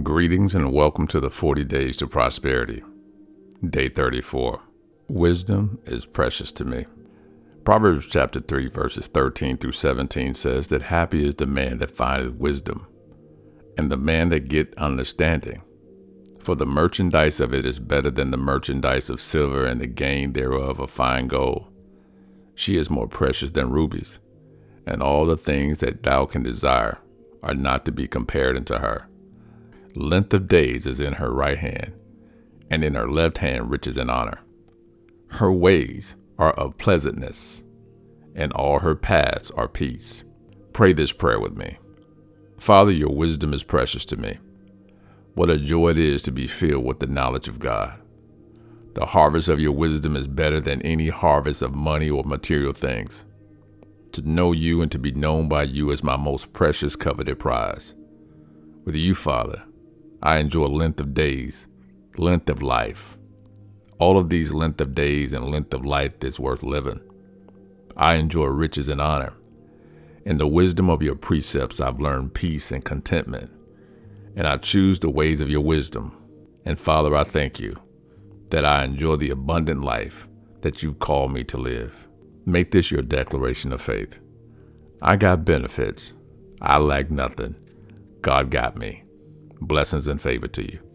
Greetings and welcome to the 40 Days to Prosperity. Day 34. Wisdom is precious to me. Proverbs chapter 3 verses 13 through 17 says that happy is the man that findeth wisdom, and the man that get understanding. For the merchandise of it is better than the merchandise of silver, and the gain thereof of fine gold. She is more precious than rubies, and all the things that thou can desire are not to be compared unto her. Length of days is in her right hand, and in her left hand riches and honor. Her ways are of pleasantness, and all her paths are peace. Pray this prayer with me. Father, your wisdom is precious to me. What a joy it is to be filled with the knowledge of God. The harvest of your wisdom is better than any harvest of money or material things. To know you and to be known by you is my most precious coveted prize. With you, Father, I enjoy length of days, length of life. All of these length of days and length of life that's worth living. I enjoy riches and honor. In the wisdom of your precepts, I've learned peace and contentment. And I choose the ways of your wisdom. And Father, I thank you that I enjoy the abundant life that you've called me to live. Make this your declaration of faith. I got benefits. I lack nothing. God got me. Blessings and favor to you.